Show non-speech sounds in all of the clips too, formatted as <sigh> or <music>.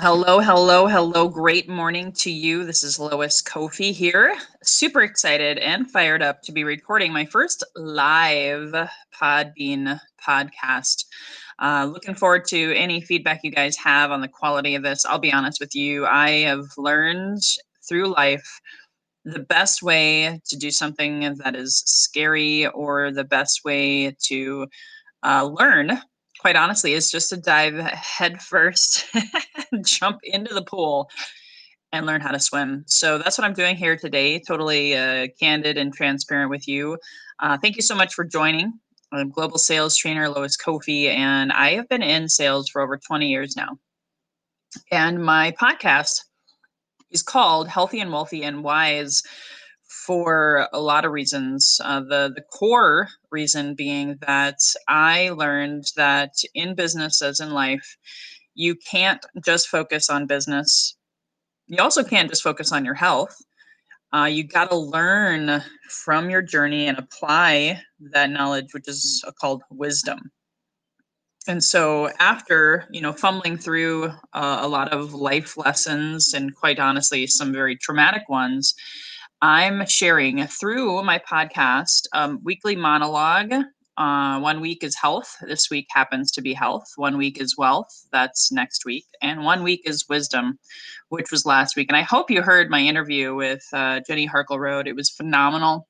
Hello, hello, hello. Great morning to you. This is Lois Kofi here. Super excited and fired up to be recording my first live Podbean podcast. Uh, looking forward to any feedback you guys have on the quality of this. I'll be honest with you, I have learned through life the best way to do something that is scary or the best way to uh, learn quite honestly, is just to dive headfirst, <laughs> jump into the pool, and learn how to swim. So that's what I'm doing here today. Totally uh, candid and transparent with you. Uh, thank you so much for joining. I'm global sales trainer Lois Kofi, and I have been in sales for over 20 years now. And my podcast is called Healthy and Wealthy and Wise for a lot of reasons. Uh, the the core reason being that I learned that in business as in life, you can't just focus on business. You also can't just focus on your health. Uh, you got to learn from your journey and apply that knowledge, which is called wisdom. And so, after you know, fumbling through uh, a lot of life lessons and quite honestly, some very traumatic ones, I'm sharing through my podcast um, weekly monologue. Uh, one week is health. This week happens to be health. One week is wealth. That's next week. And one week is wisdom, which was last week. And I hope you heard my interview with uh, Jenny Harkleroad. It was phenomenal.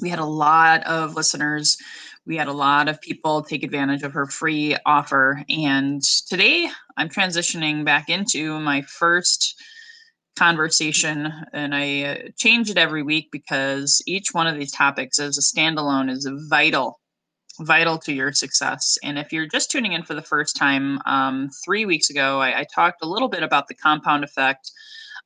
We had a lot of listeners. We had a lot of people take advantage of her free offer. And today I'm transitioning back into my first conversation and I uh, change it every week because each one of these topics as a standalone is vital vital to your success. And if you're just tuning in for the first time um, three weeks ago I, I talked a little bit about the compound effect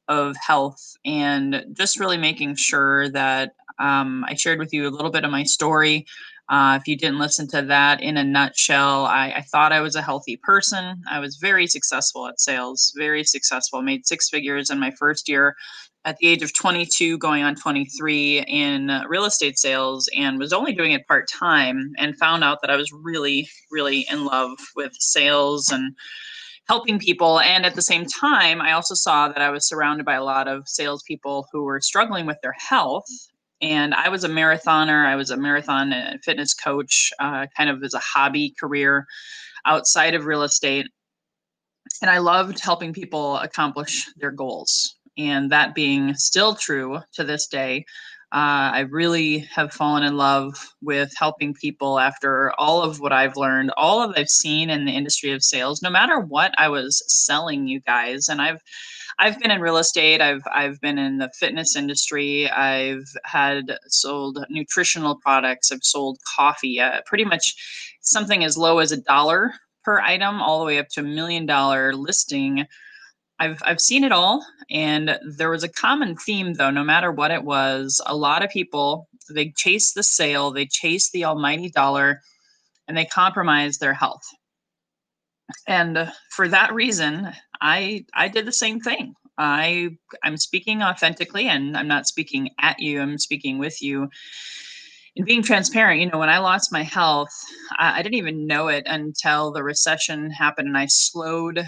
of health and just really making sure that um, I shared with you a little bit of my story uh, if you didn't listen to that in a nutshell, I, I, thought I was a healthy person. I was very successful at sales, very successful. Made six figures in my first year at the age of 22, going on 23 in real estate sales, and was only doing it part time. And found out that I was really, really in love with sales and helping people. And at the same time, I also saw that I was surrounded by a lot of salespeople who were struggling with their health and I was a marathoner. I was a marathon and fitness coach, uh, kind of as a hobby career outside of real estate. And I loved helping people accomplish their goals. And that being still true to this day, uh, I really have fallen in love with helping people after all of what I've learned, all of I've seen in the industry of sales, no matter what I was selling you guys. And I've I've been in real estate. I've I've been in the fitness industry. I've had sold nutritional products. I've sold coffee. Uh, pretty much something as low as a dollar per item, all the way up to a million dollar listing. I've I've seen it all, and there was a common theme though. No matter what it was, a lot of people they chase the sale, they chase the almighty dollar, and they compromise their health and for that reason i i did the same thing. I i'm speaking authentically and i'm not speaking at you i'm speaking with you. And being transparent you know when i lost my health I, I didn't even know it until the recession happened and i slowed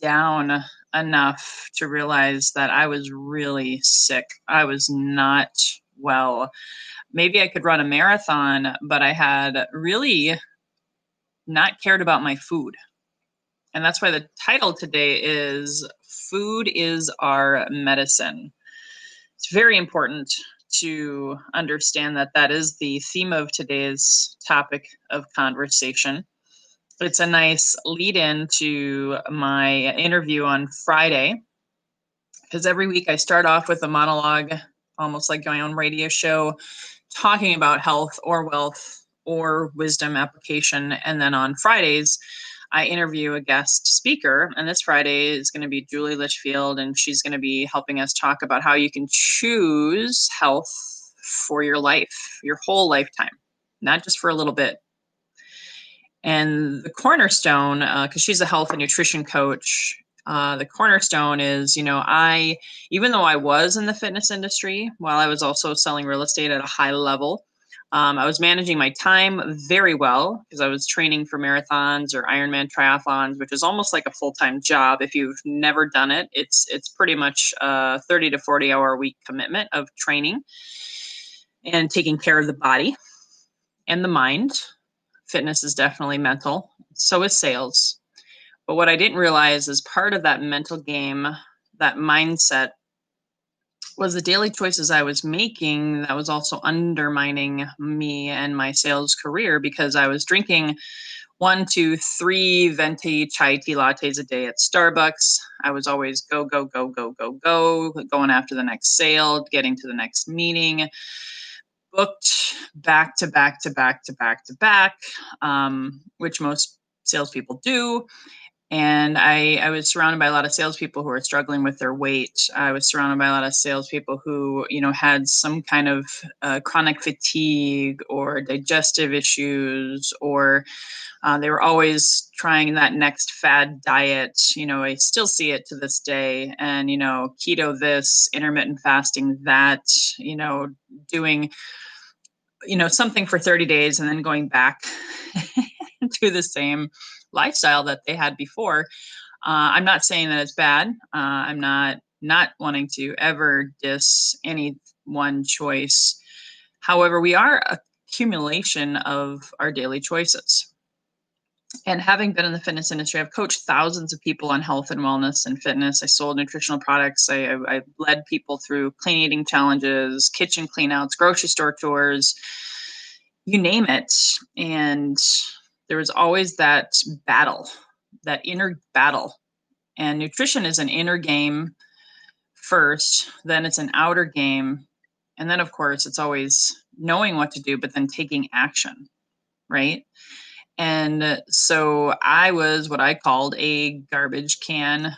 down enough to realize that i was really sick. I was not well. Maybe i could run a marathon but i had really not cared about my food and that's why the title today is Food is Our Medicine. It's very important to understand that that is the theme of today's topic of conversation. It's a nice lead in to my interview on Friday because every week I start off with a monologue, almost like my own radio show, talking about health or wealth or wisdom application. And then on Fridays, I interview a guest speaker, and this Friday is going to be Julie Litchfield, and she's going to be helping us talk about how you can choose health for your life, your whole lifetime, not just for a little bit. And the cornerstone, because uh, she's a health and nutrition coach, uh, the cornerstone is, you know, I, even though I was in the fitness industry while I was also selling real estate at a high level, Um, I was managing my time very well because I was training for marathons or Ironman triathlons, which is almost like a full time job. If you've never done it, it's it's pretty much a 30 to 40 hour week commitment of training and taking care of the body and the mind. Fitness is definitely mental. So is sales. But what I didn't realize is part of that mental game, that mindset was the daily choices I was making that was also undermining me and my sales career because I was drinking one, two, three venti chai tea lattes a day at Starbucks. I was always go, go, go, go, go, go, going after the next sale, getting to the next meeting, booked back to back to back to back to back, um, which most salespeople do and I, I was surrounded by a lot of salespeople who were struggling with their weight. I was surrounded by a lot of salespeople who, you know, had some kind of uh, chronic fatigue or digestive issues, or uh, they were always trying that next fad diet. You know, I still see it to this day. And, you know, keto this, intermittent fasting that, you know, doing, you know, something for 30 days and then going back <laughs> to the same lifestyle that they had before. Uh, I'm not saying that it's bad. Uh, I'm not not wanting to ever diss any one choice. However, we are accumulation of our daily choices. And having been in the fitness industry, I've coached thousands of people on health and wellness and fitness. I sold nutritional products. I, I, I led people through clean eating challenges, kitchen cleanouts, grocery store tours, you name it. And there was always that battle, that inner battle. And nutrition is an inner game first, then it's an outer game. And then, of course, it's always knowing what to do, but then taking action, right? And so I was what I called a garbage can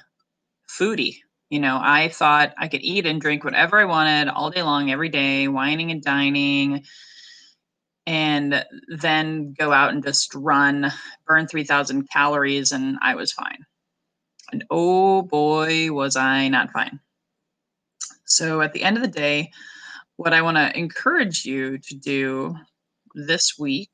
foodie. You know, I thought I could eat and drink whatever I wanted all day long, every day, wining and dining, and then go out and just run, burn 3,000 calories, and I was fine. And oh boy, was I not fine. So at the end of the day, what I want to encourage you to do this week,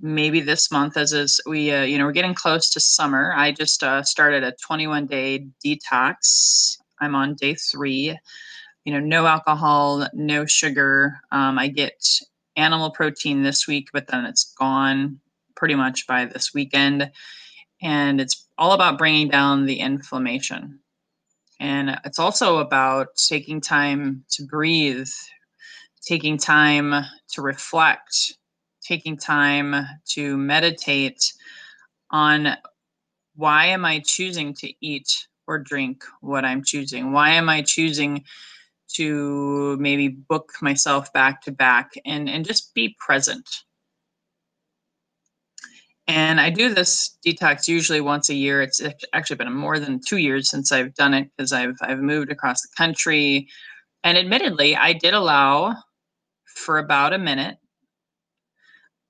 maybe this month, as is we, uh, you know, we're getting close to summer. I just uh, started a 21 day detox. I'm on day three. You know, no alcohol, no sugar. Um, I get animal protein this week, but then it's gone pretty much by this weekend. And it's all about bringing down the inflammation. And it's also about taking time to breathe, taking time to reflect, taking time to meditate on why am I choosing to eat or drink what I'm choosing? Why am I choosing to maybe book myself back to back and and just be present. And i do this detox usually once a year. It's actually been more than two years since i've done it because i've i've moved across the country. And admittedly i did allow for about a minute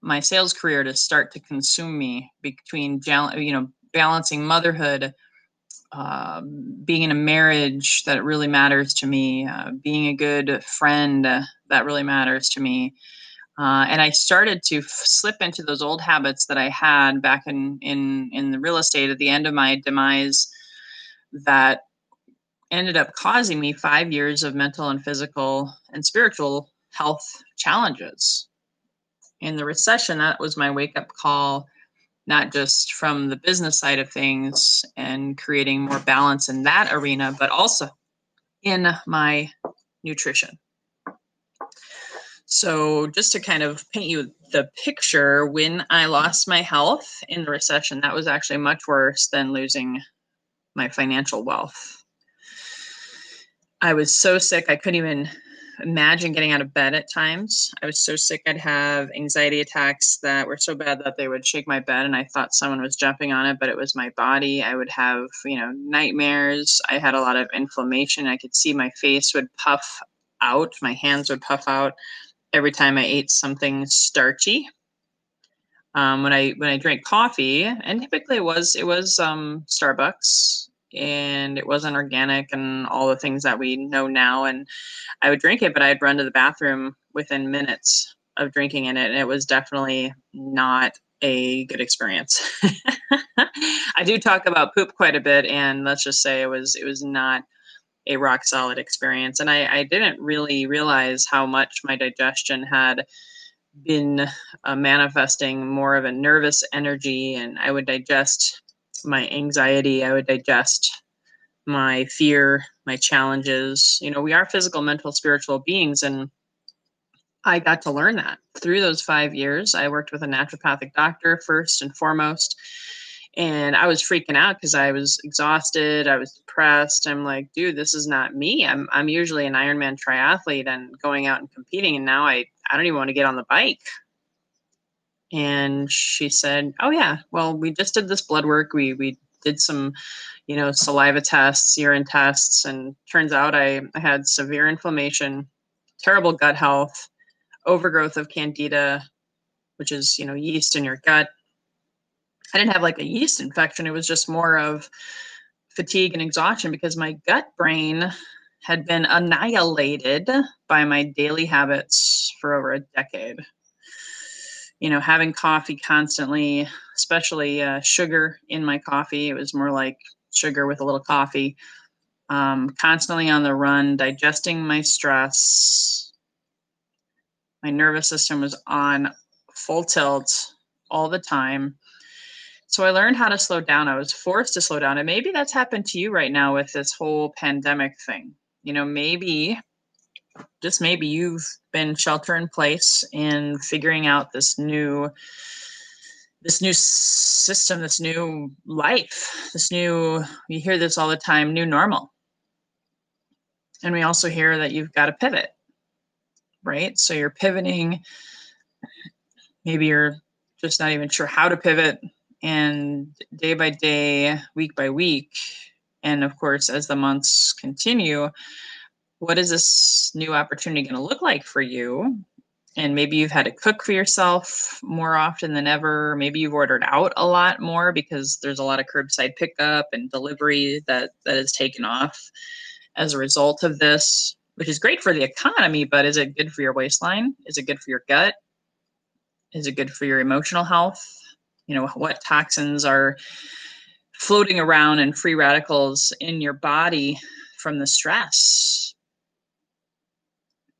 my sales career to start to consume me between you know balancing motherhood um, being in a marriage that really matters to me, uh, being a good friend that really matters to me. Uh, and I started to f- slip into those old habits that I had back in, in, in the real estate at the end of my demise that ended up causing me five years of mental and physical and spiritual health challenges. In the recession, that was my wake up call not just from the business side of things and creating more balance in that arena, but also in my nutrition. So, just to kind of paint you the picture, when I lost my health in the recession, that was actually much worse than losing my financial wealth. I was so sick, I couldn't even imagine getting out of bed at times. I was so sick, I'd have anxiety attacks that were so bad that they would shake my bed, and I thought someone was jumping on it, but it was my body. I would have, you know, nightmares. I had a lot of inflammation. I could see my face would puff out, my hands would puff out every time I ate something starchy. Um, when I when I drank coffee, and typically it was it was um, Starbucks and it wasn't organic and all the things that we know now. And I would drink it, but I'd run to the bathroom within minutes of drinking in it, and it was definitely not a good experience. <laughs> I do talk about poop quite a bit, and let's just say it was it was not a rock solid experience. And I, I didn't really realize how much my digestion had been uh, manifesting more of a nervous energy, and I would digest my anxiety, I would digest my fear, my challenges. You know, we are physical, mental, spiritual beings, and I got to learn that through those five years. I worked with a naturopathic doctor first and foremost. And I was freaking out because I was exhausted. I was depressed. I'm like, dude, this is not me. I'm I'm usually an Ironman triathlete and going out and competing. And now I, I don't even want to get on the bike. And she said, Oh yeah, well, we just did this blood work. We we did some, you know, saliva tests, urine tests, and turns out I, I had severe inflammation, terrible gut health, overgrowth of candida, which is, you know, yeast in your gut. I didn't have like a yeast infection. It was just more of fatigue and exhaustion because my gut brain had been annihilated by my daily habits for over a decade. You know, having coffee constantly, especially uh, sugar in my coffee, it was more like sugar with a little coffee. Um, constantly on the run, digesting my stress, my nervous system was on full tilt all the time. So I learned how to slow down. I was forced to slow down. And maybe that's happened to you right now with this whole pandemic thing. You know, maybe, just maybe you've been shelter in place and figuring out this new this new system, this new life, this new, you hear this all the time, new normal. And we also hear that you've got to pivot right? So you're pivoting. Maybe you're just not even sure how to pivot. And day by day, week by week, and of course, as the months continue, what is this new opportunity going to look like for you? And maybe you've had to cook for yourself more often than ever. Maybe you've ordered out a lot more because there's a lot of curbside pickup and delivery that that has taken off as a result of this which is great for the economy, but is it good for your waistline? Is it good for your gut? Is it good for your emotional health? You know, what toxins are floating around and free radicals in your body from the stress?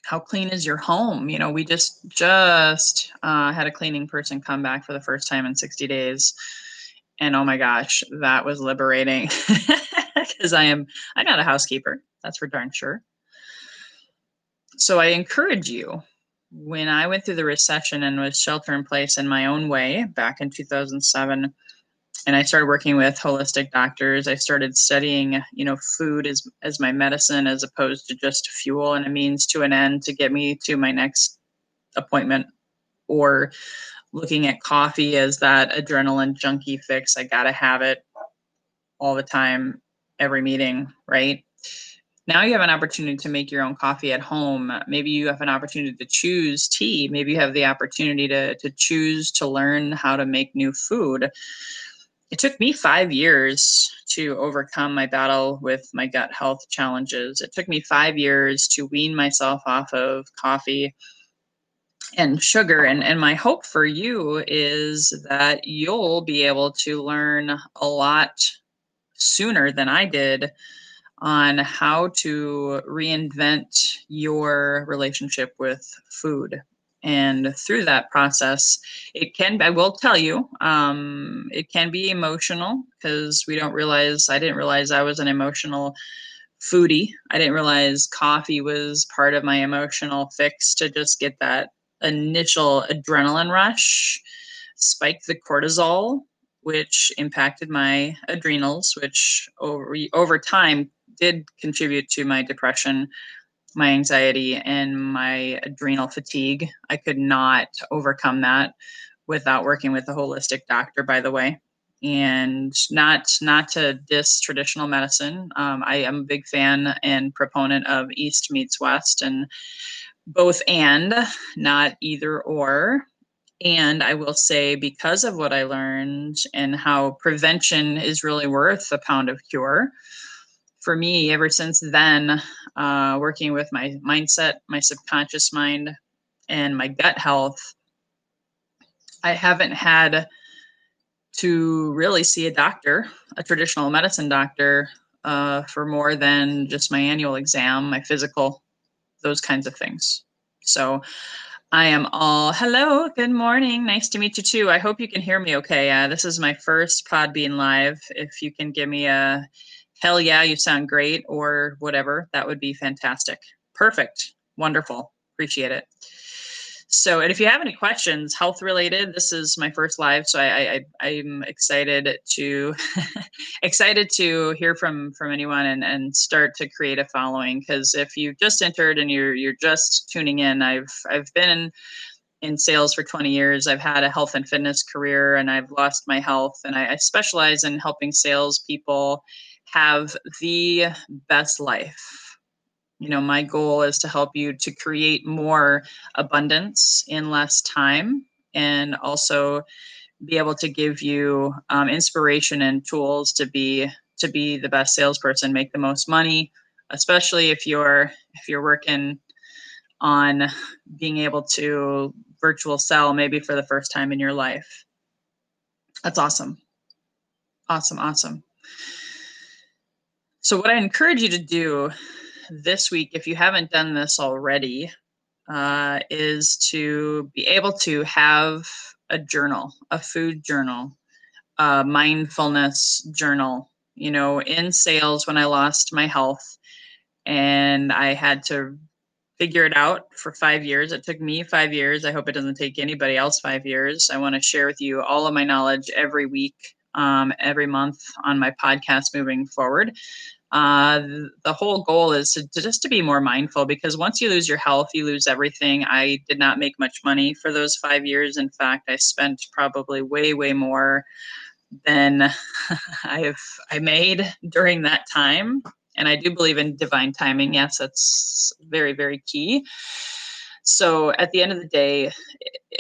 How clean is your home? You know, we just just uh, had a cleaning person come back for the first time in 60 days, and oh my gosh, that was liberating <laughs> because I am I'm not a housekeeper. That's for darn sure so I encourage you when I went through the recession and was shelter in place in my own way back in 2007 and I started working with holistic doctors. I started studying, you know, food as as my medicine as opposed to just fuel and a means to an end to get me to my next appointment or looking at coffee as that adrenaline junkie fix. I got to have it all the time, every meeting, right? now you have an opportunity to make your own coffee at home maybe you have an opportunity to choose tea maybe you have the opportunity to, to choose to learn how to make new food it took me five years to overcome my battle with my gut health challenges it took me five years to wean myself off of coffee and sugar and, and my hope for you is that you'll be able to learn a lot sooner than i did on how to reinvent your relationship with food. And through that process, it can, I will tell you, um, it can be emotional because we don't realize, I didn't realize I was an emotional foodie. I didn't realize coffee was part of my emotional fix to just get that initial adrenaline rush, spike the cortisol, which impacted my adrenals, which over over time did contribute to my depression, my anxiety, and my adrenal fatigue. I could not overcome that without working with a holistic doctor, by the way. And not not to diss traditional medicine. Um, I am a big fan and proponent of East meets West and both and, not either or. And I will say, because of what I learned and how prevention is really worth a pound of cure, for me, ever since then, uh, working with my mindset, my subconscious mind, and my gut health, I haven't had to really see a doctor, a traditional medicine doctor, uh, for more than just my annual exam, my physical, those kinds of things. So I am all hello, good morning. Nice to meet you too. I hope you can hear me okay. Uh, this is my first Podbean Live. If you can give me a hell yeah, you sound great, or whatever, that would be fantastic. Perfect. Wonderful. Appreciate it. So, and if you have any questions, health related, this is my first live, so I, I I'm excited to <laughs> excited to hear from from anyone and and start to create a following. Because if you just entered and you're you're just tuning in, I've I've been in sales for 20 years. I've had a health and fitness career, and I've lost my health, and I, I specialize in helping salespeople have the best life. You know my goal is to help you to create more abundance in less time and also be able to give you um, inspiration and tools to be to be the best salesperson make the most money especially if you're if you're working on being able to virtual sell maybe for the first time in your life. That's awesome. Awesome awesome so what i encourage you to do this week, if you haven't done this already, uh, is to be able to have a journal, a food journal, a mindfulness journal. You know, in sales, when I lost my health and I had to figure it out for five years, it took me five years. I hope it doesn't take anybody else five years. I want to share with you all of my knowledge every week um, every month on my podcast moving forward. Uh, the whole goal is to, to, just to be more mindful because once you lose your health you lose everything. I did not make much money for those five years. In fact i spent probably way way more than <laughs> i've i made during that time. And i do believe in divine timing. Yes that's very very key so at the end of the day,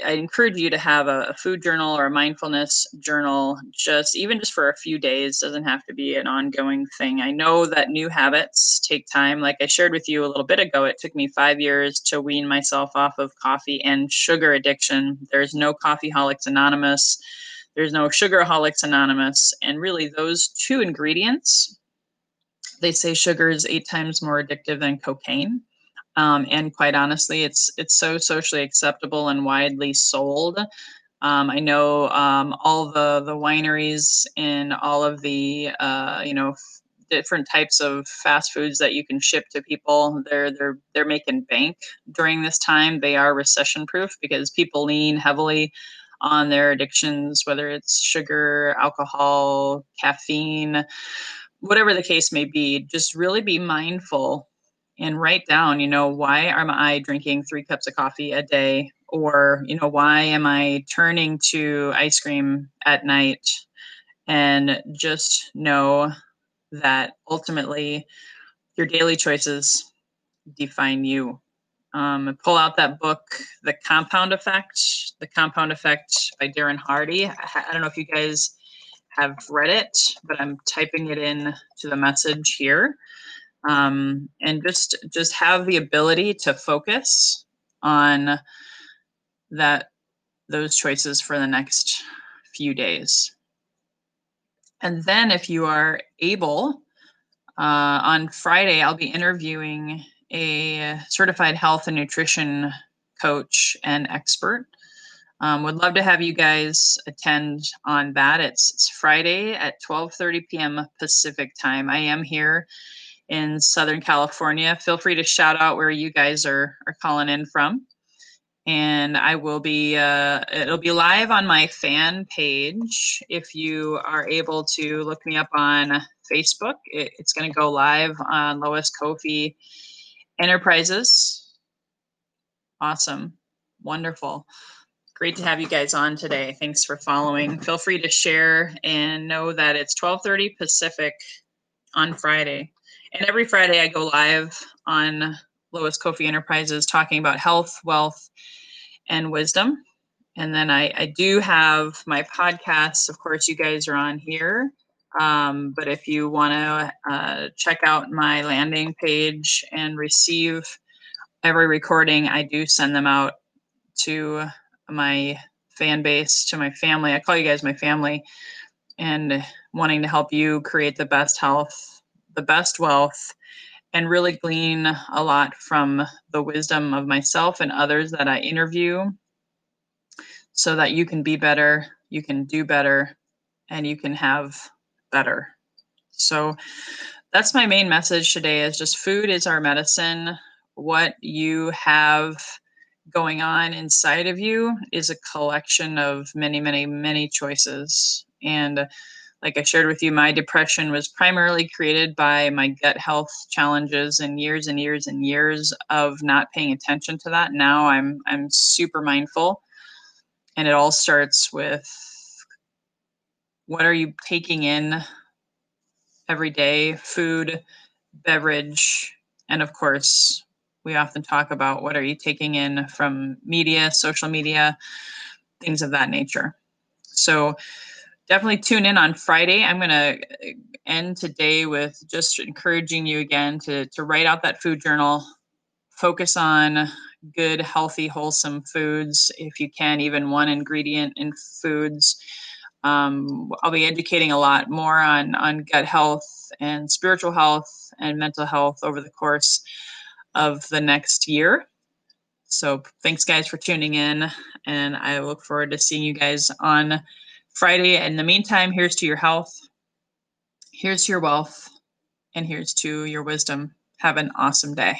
I encourage you to have a, food journal or a mindfulness journal, just even just for a few days, doesn't have to be an ongoing thing. I know that new habits take time. Like I shared with you a little bit ago, it took me five years to wean myself off of coffee and sugar addiction. There's no Coffeeholics Anonymous, there's no Sugarholics Anonymous. And really, those two ingredients, they say sugar is eight times more addictive than cocaine um, and quite honestly, it's it's so socially acceptable and widely sold. Um, I know um, all the the wineries and all of the uh, you know different types of fast foods that you can ship to people. They're they're they're making bank during this time. They are recession proof because people lean heavily on their addictions, whether it's sugar, alcohol, caffeine, whatever the case may be. Just really be mindful and write down, you know, why am I drinking three cups of coffee a day? Or, you know, why am I turning to ice cream at night? And just know that ultimately your daily choices define you. Um, pull out that book, The Compound Effect, The Compound Effect by Darren Hardy. I, I don't know if you guys have read it, but I'm typing it in to the message here um, and just just have the ability to focus on that those choices for the next few days. And then if you are able uh, on friday i'll be interviewing a certified health and nutrition coach and expert. Um, would love to have you guys attend on that. It's, it's friday at 12.30 p.m pacific time. I am here in Southern California. Feel free to shout out where you guys are, are calling in from. And I will be, uh, it'll be live on my fan page. If you are able to look me up on Facebook, it, it's going to go live on Lois Kofi Enterprises. Awesome. Wonderful. Great to have you guys on today. Thanks for following. Feel free to share and know that it's 12:30 Pacific on Friday. And every Friday, I go live on Lois Kofi Enterprises talking about health, wealth, and wisdom. And then I, I do have my podcasts. Of course, you guys are on here. Um, but if you want to uh, check out my landing page and receive every recording, I do send them out to my fan base, to my family. I call you guys my family, and wanting to help you create the best health, the best wealth, and really glean a lot from the wisdom of myself and others that I interview so that you can be better, you can do better, and you can have better. So that's my main message today is just food is our medicine. What you have going on inside of you is a collection of many, many, many choices. And like I shared with you, my depression was primarily created by my gut health challenges and years and years and years of not paying attention to that. Now I'm I'm super mindful. And it all starts with what are you taking in every day, food, beverage, and of course, we often talk about what are you taking in from media, social media, things of that nature. So definitely tune in on Friday. I'm going to end today with just encouraging you again to, to write out that food journal, focus on good, healthy, wholesome foods. If you can, even one ingredient in foods. Um, I'll be educating a lot more on, on gut health and spiritual health and mental health over the course of the next year. So thanks guys for tuning in and I look forward to seeing you guys on Friday. In the meantime, here's to your health, here's to your wealth, and here's to your wisdom. Have an awesome day.